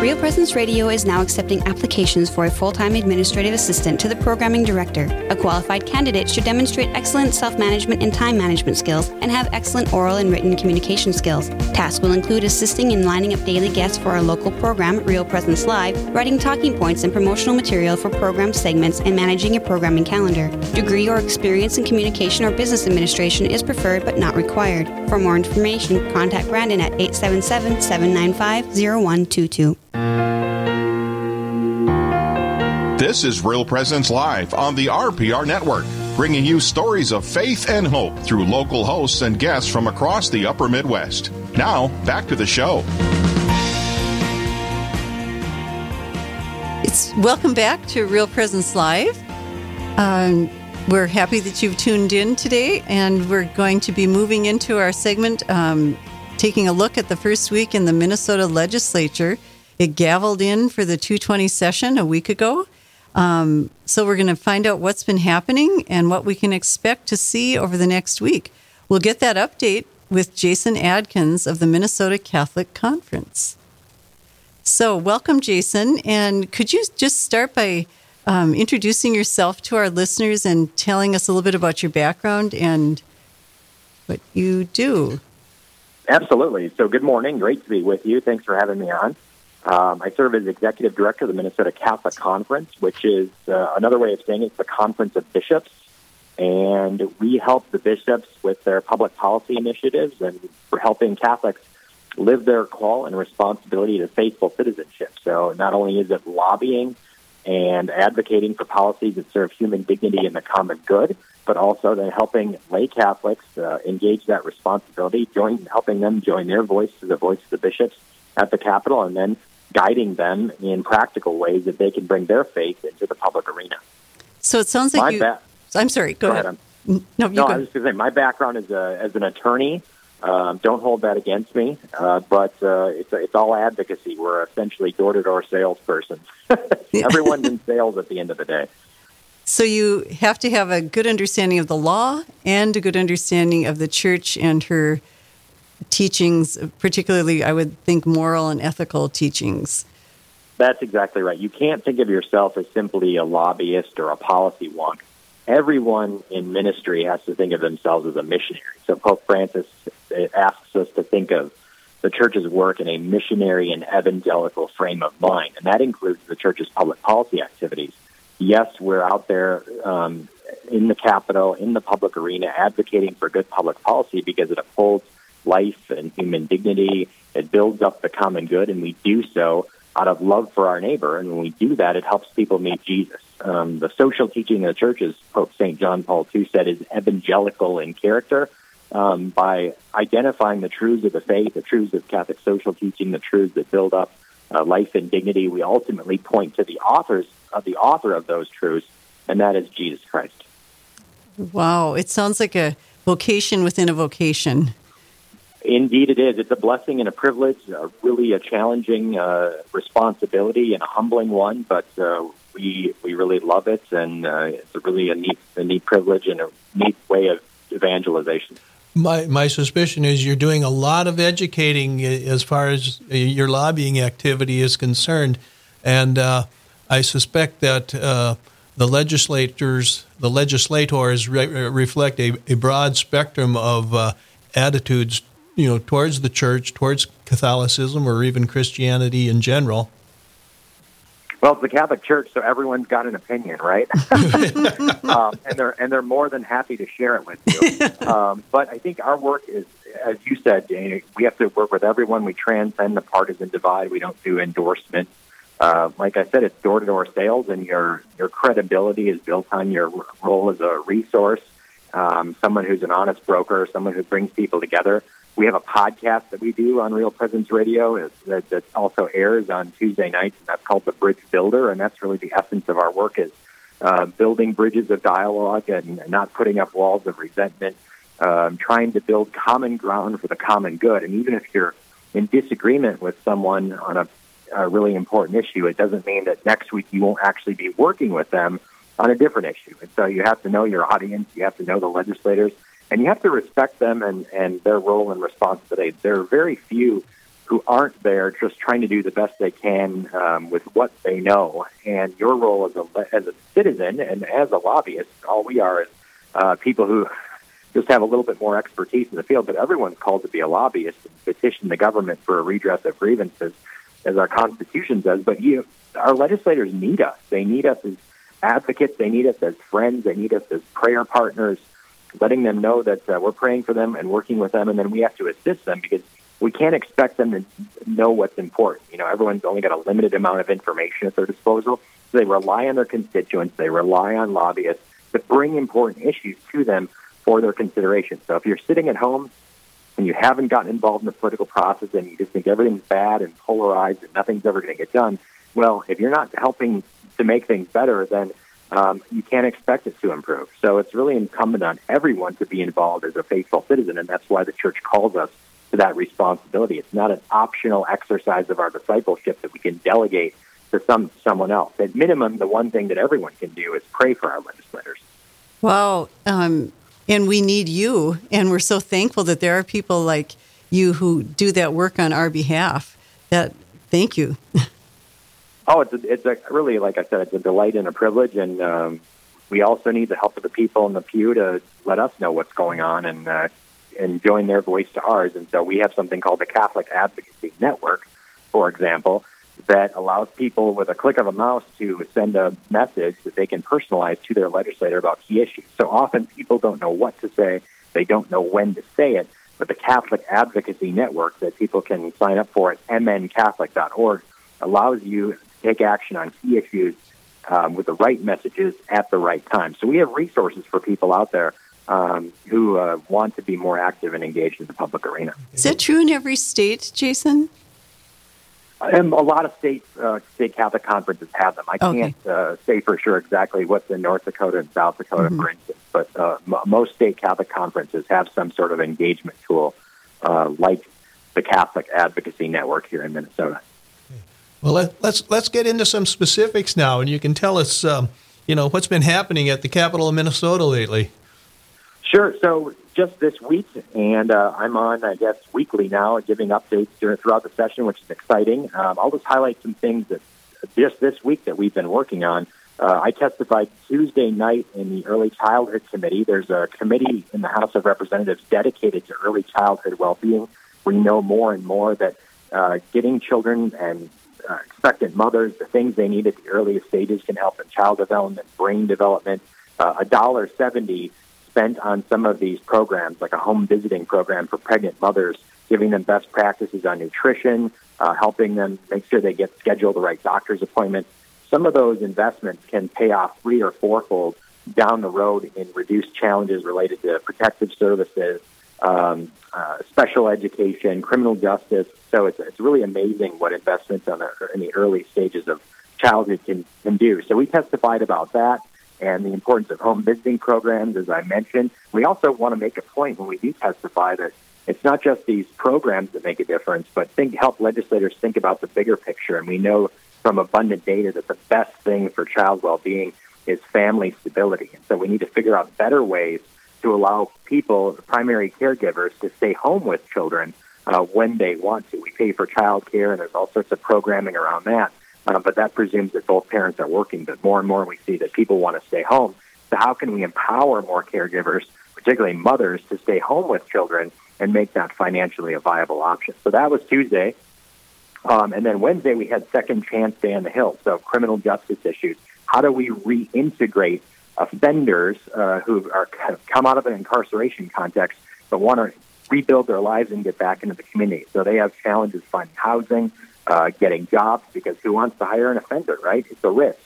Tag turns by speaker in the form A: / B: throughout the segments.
A: Real Presence Radio is now accepting applications for a full time administrative assistant to the programming director. A qualified candidate should demonstrate excellent self management and time management skills and have excellent oral and written communication skills. Tasks will include assisting in lining up daily guests for our local program, Real Presence Live, writing talking points and promotional material for program segments, and managing a programming calendar. Degree or experience in communication or business administration is preferred but not required. For more information, contact Brandon at 877 795 0122.
B: This is Real Presence Live on the RPR Network, bringing you stories of faith and hope through local hosts and guests from across the upper Midwest. Now, back to the show.
C: It's welcome back to Real Presence Live. Um, we're happy that you've tuned in today, and we're going to be moving into our segment, um, taking a look at the first week in the Minnesota legislature. It gavelled in for the 220 session a week ago. Um, so we're going to find out what's been happening and what we can expect to see over the next week. We'll get that update with Jason Adkins of the Minnesota Catholic Conference. So, welcome, Jason. And could you just start by um, introducing yourself to our listeners and telling us a little bit about your background and what you do?
D: Absolutely. So, good morning. Great to be with you. Thanks for having me on. Um, I serve as executive director of the Minnesota Catholic Conference, which is uh, another way of saying it's the Conference of Bishops. And we help the bishops with their public policy initiatives and we're helping Catholics live their call and responsibility to faithful citizenship. So not only is it lobbying and advocating for policies that serve human dignity and the common good, but also then helping lay Catholics uh, engage that responsibility, join, helping them join their voice to the voice of the bishops at the Capitol, and then guiding them in practical ways that they can bring their faith into the public arena.
C: So it sounds like
D: My
C: you.
D: ba-
C: I'm sorry. Go,
D: Go
C: ahead.
D: ahead.
C: No, you
D: No,
C: go.
D: I was going to say my background is a, as an attorney. Um, don't hold that against me, uh, but uh, it's it's all advocacy. We're essentially door to door salespersons. Everyone's in sales at the end of the day.
C: So you have to have a good understanding of the law and a good understanding of the church and her teachings, particularly, I would think, moral and ethical teachings.
D: That's exactly right. You can't think of yourself as simply a lobbyist or a policy wonk. Everyone in ministry has to think of themselves as a missionary. So Pope Francis uh, asks us to think of the church's work in a missionary and evangelical frame of mind, and that includes the church's public policy activities. Yes, we're out there um, in the Capitol, in the public arena, advocating for good public policy because it upholds life and human dignity. It builds up the common good, and we do so out of love for our neighbor. And when we do that, it helps people meet Jesus. Um, the social teaching of the church, as Pope St. John Paul II said, is evangelical in character. Um, by identifying the truths of the faith, the truths of Catholic social teaching, the truths that build up uh, life and dignity, we ultimately point to the authors of the author of those truths, and that is Jesus Christ.
C: Wow, it sounds like a vocation within a vocation.
D: Indeed, it is. It's a blessing and a privilege, uh, really a challenging uh, responsibility and a humbling one, but uh, we we really love it, and uh, it's a really a neat a neat privilege and a neat way of evangelization.
E: My my suspicion is you're doing a lot of educating as far as your lobbying activity is concerned, and uh, I suspect that uh, the legislators the legislators re- reflect a, a, broad spectrum of uh, attitudes, you know, towards the church, towards Catholicism, or even Christianity in general.
D: Well, it's the Catholic Church, so everyone's got an opinion, right? um, and they're and they're more than happy to share it with you. Um, but I think our work is, as you said, Danny, we have to work with everyone. We transcend the partisan divide. We don't do endorsements. Uh, like I said, it's door to door sales, and your your credibility is built on your role as a resource, um, someone who's an honest broker, someone who brings people together. We have a podcast that we do on Real Presence Radio that, that also airs on Tuesday nights, and that's called The Bridge Builder, and that's really the essence of our work is uh, building bridges of dialogue and not putting up walls of resentment, um, trying to build common ground for the common good. And even if you're in disagreement with someone on a, a really important issue, it doesn't mean that next week you won't actually be working with them on a different issue. And so you have to know your audience, you have to know the legislators, and you have to respect them and, and their role and responsibility. There are very few who aren't there just trying to do the best they can um, with what they know. And your role as a, as a citizen and as a lobbyist, all we are is uh, people who just have a little bit more expertise in the field, but everyone's called to be a lobbyist and petition the government for a redress of grievances, as our Constitution says. But you, our legislators need us. They need us as advocates. They need us as friends. They need us as prayer partners, letting them know that uh, we're praying for them and working with them, and then we have to assist them because we can't expect them to know what's important. You know, everyone's only got a limited amount of information at their disposal. So they rely on their constituents, they rely on lobbyists to bring important issues to them for their consideration. So if you're sitting at home and you haven't gotten involved in the political process and you just think everything's bad and polarized and nothing's ever going to get done, well, if you're not helping to make things better, then um, you can't expect it to improve. So it's really incumbent on everyone to be involved as a faithful citizen, and that's why the church calls us to that responsibility. It's not an optional exercise of our discipleship that we can delegate to some someone else. At minimum, the one thing that everyone can do is pray for our legislators.
C: Wow, um, and we need you, and we're so thankful that there are people like you who do that work on our behalf. That thank you.
D: oh, it's a, it's a really like I said, it's a delight and a privilege, and um, we also need the help of the people in the pew to let us know what's going on and uh, and join their voice to ours. And so we have something called the Catholic Advocacy Network, for example, that allows people with a click of a mouse to send a message that they can personalize to their legislator about key issues. So often people don't know what to say, they don't know when to say it. But the Catholic Advocacy Network that people can sign up for at mncatholic.org allows you take action on key issues um, with the right messages at the right time. So we have resources for people out there um, who uh, want to be more active and engaged in the public arena.
C: Is that true in every state, Jason?
D: And a lot of state uh, state Catholic conferences have them. I
C: Okay.
D: can't uh, say for sure exactly what's in North Dakota and South Dakota,
C: Mm-hmm.
D: for instance, but uh, m- most state Catholic conferences have some sort of engagement tool, uh, like the Catholic Advocacy Network here in Minnesota.
E: Well, let, let's let's get into some specifics now, and you can tell us, um, you know, what's been happening at the capital of Minnesota lately.
D: Sure. So just this week, and uh, I'm on, I guess, weekly now, giving updates throughout the session, which is exciting. Um, I'll just highlight some things that just this week that we've been working on. Uh, I testified Tuesday night in the Early Childhood Committee. There's a committee in the House of Representatives dedicated to early childhood well-being. We know more and more that uh, getting children and uh, expectant mothers the things they need at the earliest stages can help in child development, brain development. Uh, A dollar seventy spent on some of these programs, like a home visiting program for pregnant mothers, giving them best practices on nutrition, uh, helping them make sure they get scheduled the right doctor's appointment. Some of those investments can pay off three or fourfold down the road in reduced challenges related to protective services, um, uh, special education, criminal justice. So it's, it's really amazing what investments on the, in the early stages of childhood can, can do. So we testified about that and the importance of home visiting programs, as I mentioned. We also want to make a point when we do testify that it's not just these programs that make a difference, but think help legislators think about the bigger picture. And we know from abundant data that the best thing for child well-being is family stability. And so we need to figure out better ways to allow people, primary caregivers, to stay home with children uh, when they want to. We pay for child care, and there's all sorts of programming around that. Uh, but that presumes that both parents are working. But more and more we see that people want to stay home. So how can we empower more caregivers, particularly mothers, to stay home with children and make that financially a viable option? So that was Tuesday. Um, and then Wednesday we had Second Chance Day on the Hill. So criminal justice issues. How do we reintegrate offenders uh, who are of come out of an incarceration context but want to rebuild their lives and get back into the community? So they have challenges finding housing, uh, getting jobs, because who wants to hire an offender, right? It's a risk.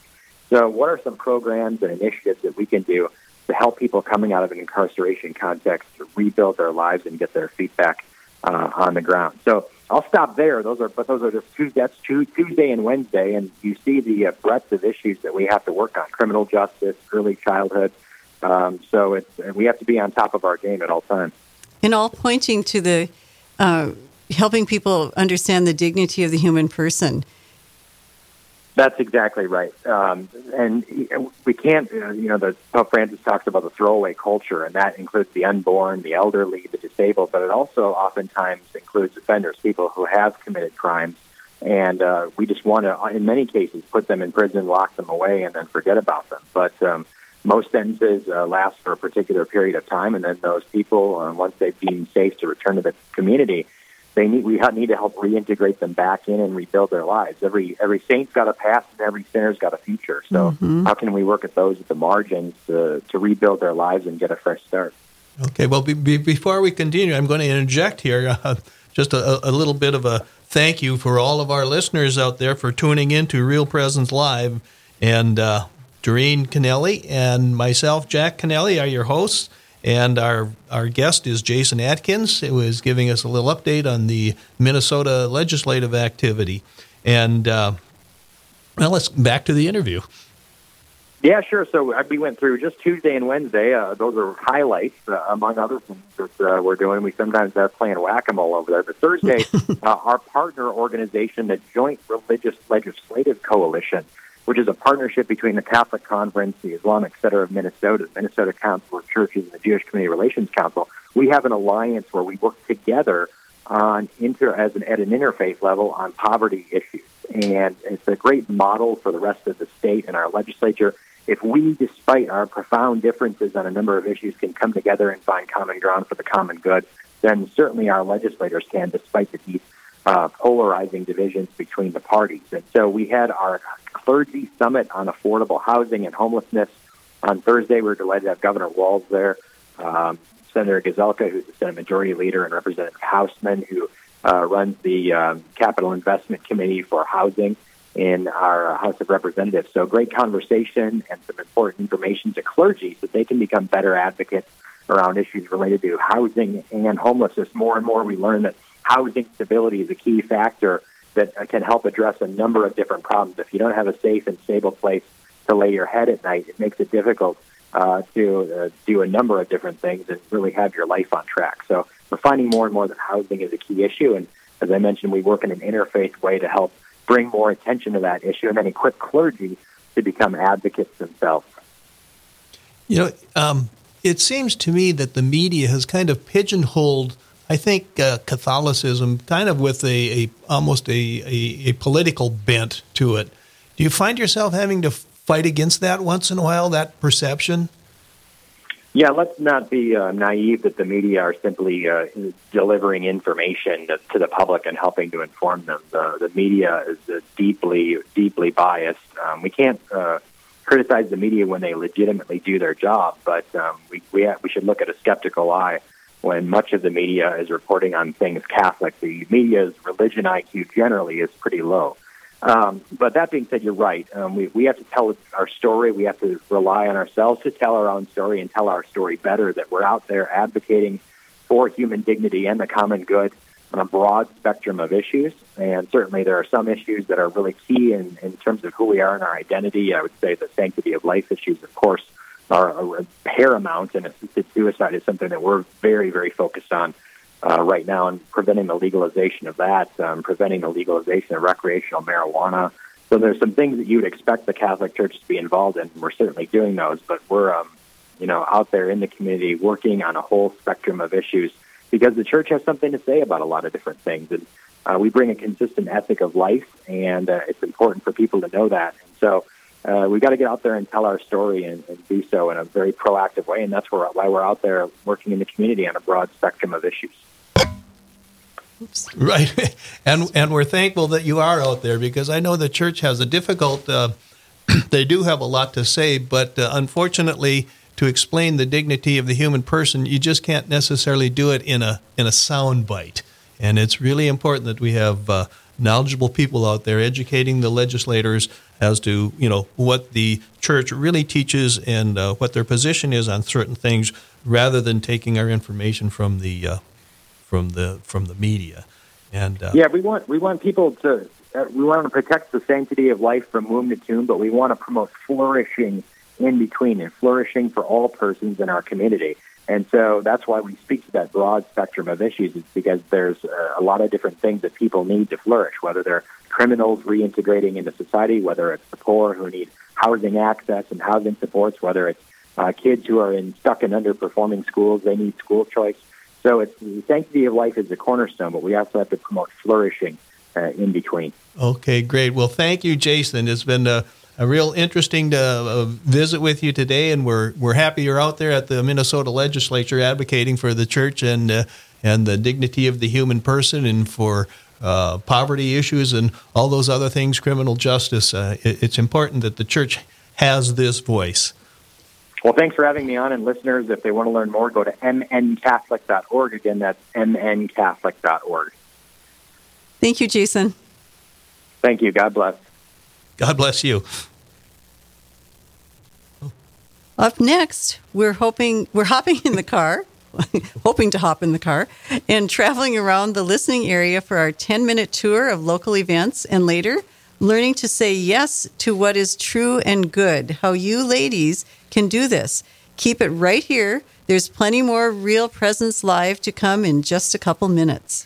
D: So, what are some programs and initiatives that we can do to help people coming out of an incarceration context to rebuild their lives and get their feet back uh, on the ground? So, I'll stop there. Those are, but those are just two. That's two, Tuesday and Wednesday, and you see the uh, breadth of issues that we have to work on: criminal justice, early childhood. Um, so, it's we have to be on top of our game at all times.
C: And all pointing to the uh, helping people understand the dignity of the human person.
D: That's exactly right. Um, and we can't, uh, you know, the Pope Francis talks about the throwaway culture, and that includes the unborn, the elderly, the disabled, but it also oftentimes includes offenders, people who have committed crimes. And uh, we just want to, in many cases, put them in prison, lock them away, and then forget about them. But um, most sentences uh, last for a particular period of time, and then those people, uh, once they've been safe to return to the community, they need we need to help reintegrate them back in and rebuild their lives. Every every saint's got a past and every sinner's got a future. So mm-hmm. how can we work at those at the margins to, to rebuild their lives and get a fresh start?
E: Okay. Well, be, be, before we continue, I'm going to interject here uh, just a, a, little bit of a thank you for all of our listeners out there for tuning in to Real Presence Live. And uh, Doreen Kennelly and myself, Jack Kennelly, are your hosts. And our our guest is Jason Adkins, who is giving us a little update on the Minnesota legislative activity. And uh, well, let's back to the interview.
D: Yeah, sure. So uh, we went through just Tuesday and Wednesday. Uh, those are highlights, uh, among other things that uh, we're doing. We sometimes have playing whack a mole over there. But Thursday, uh, our partner organization, the Joint Religious Legislative Coalition, which is a partnership between the Catholic Conference, the Islamic Center of Minnesota, the Minnesota Council of Churches, and the Jewish Community Relations Council. We have an alliance where we work together on inter as an at an interfaith level on poverty issues, and it's a great model for the rest of the state and our legislature. If we, despite our profound differences on a number of issues, can come together and find common ground for the common good, then certainly our legislators can, despite the deep uh, polarizing divisions between the parties. And so we had our clergy summit on affordable housing and homelessness on Thursday. We are delighted to have Governor Walz there, um, Senator Gazelka, who's the Senate Majority Leader, and Representative Hausman, who uh, runs the um, Capital Investment Committee for Housing in our uh, House of Representatives. So great conversation and some important information to clergy so they can become better advocates around issues related to housing and homelessness. More and more we learn that housing stability is a key factor that can help address a number of different problems. If you don't have a safe and stable place to lay your head at night, it makes it difficult uh, to uh, do a number of different things and really have your life on track. So we're finding more and more that housing is a key issue. And as I mentioned, we work in an interfaith way to help bring more attention to that issue and then equip clergy to become advocates themselves.
E: You know, um, it seems to me that the media has kind of pigeonholed I think uh, Catholicism kind of with a, a almost a, a, a, political bent to it. Do you find yourself having to fight against that once in a while, that perception?
D: Yeah, let's not be uh, naive that the media are simply uh, delivering information to the public and helping to inform them. The, the media is deeply, deeply biased. Um, we can't uh, criticize the media when they legitimately do their job, but um, we, we, we should look at a skeptical eye when much of the media is reporting on things Catholic. The media's religion IQ generally is pretty low. Um, but that being said, you're right. Um, we, we have to tell our story. We have to rely on ourselves to tell our own story and tell our story better, that we're out there advocating for human dignity and the common good on a broad spectrum of issues. And certainly there are some issues that are really key in, in terms of who we are and our identity. I would say the sanctity of life issues, of course, are, are paramount, and assisted suicide is something that we're very, very focused on uh, right now, and preventing the legalization of that, um, preventing the legalization of recreational marijuana. So there's some things that you would expect the Catholic Church to be involved in. And We're certainly doing those, but we're, um, you know, out there in the community working on a whole spectrum of issues because the church has something to say about a lot of different things, and uh, we bring a consistent ethic of life, and uh, it's important for people to know that. And so uh, we got to get out there and tell our story and, and, do so in a very proactive way. And that's where, why we're out there working in the community on a broad spectrum of issues.
E: Right, and and we're thankful that you are out there because I know the church has a difficult. Uh, they do have a lot to say, but uh, unfortunately, to explain the dignity of the human person, you just can't necessarily do it in a in a sound bite. And it's really important that we have uh, knowledgeable people out there educating the legislators as to you know what the church really teaches and uh, what their position is on certain things, rather than taking our information from the uh, from the from the media. And
D: uh, yeah, we want we want people to uh, we want to protect the sanctity of life from womb to tomb, but we want to promote flourishing in between and flourishing for all persons in our community. And so that's why we speak to that broad spectrum of issues. It's because there's a lot of different things that people need to flourish, whether they're criminals reintegrating into society, whether it's the poor who need housing access and housing supports, whether it's uh, kids who are in stuck in underperforming schools, they need school choice. So it's the sanctity of life is the cornerstone, but we also have to promote flourishing uh, in between.
E: Okay, great. Well, thank you, Jason. It's been a, a real interesting to uh, visit with you today, and we're we're happy you're out there at the Minnesota Legislature advocating for the church and uh, and the dignity of the human person, and for uh, poverty issues and all those other things, criminal justice. Uh, it, it's important that the church has this voice.
D: Well, thanks for having me on. And listeners, if they want to learn more, go to mncatholic.org. Again, that's mncatholic.org.
C: Thank you, Jason.
D: Thank you. God bless.
E: God bless you.
C: Up next, we're hoping we're hopping in the car, hoping to hop in the car, and traveling around the listening area for our 10 minute tour of local events, and later, learning to say yes to what is true and good. How you ladies can do this. Keep it right here. There's plenty more Real Presence Live to come in just a couple minutes.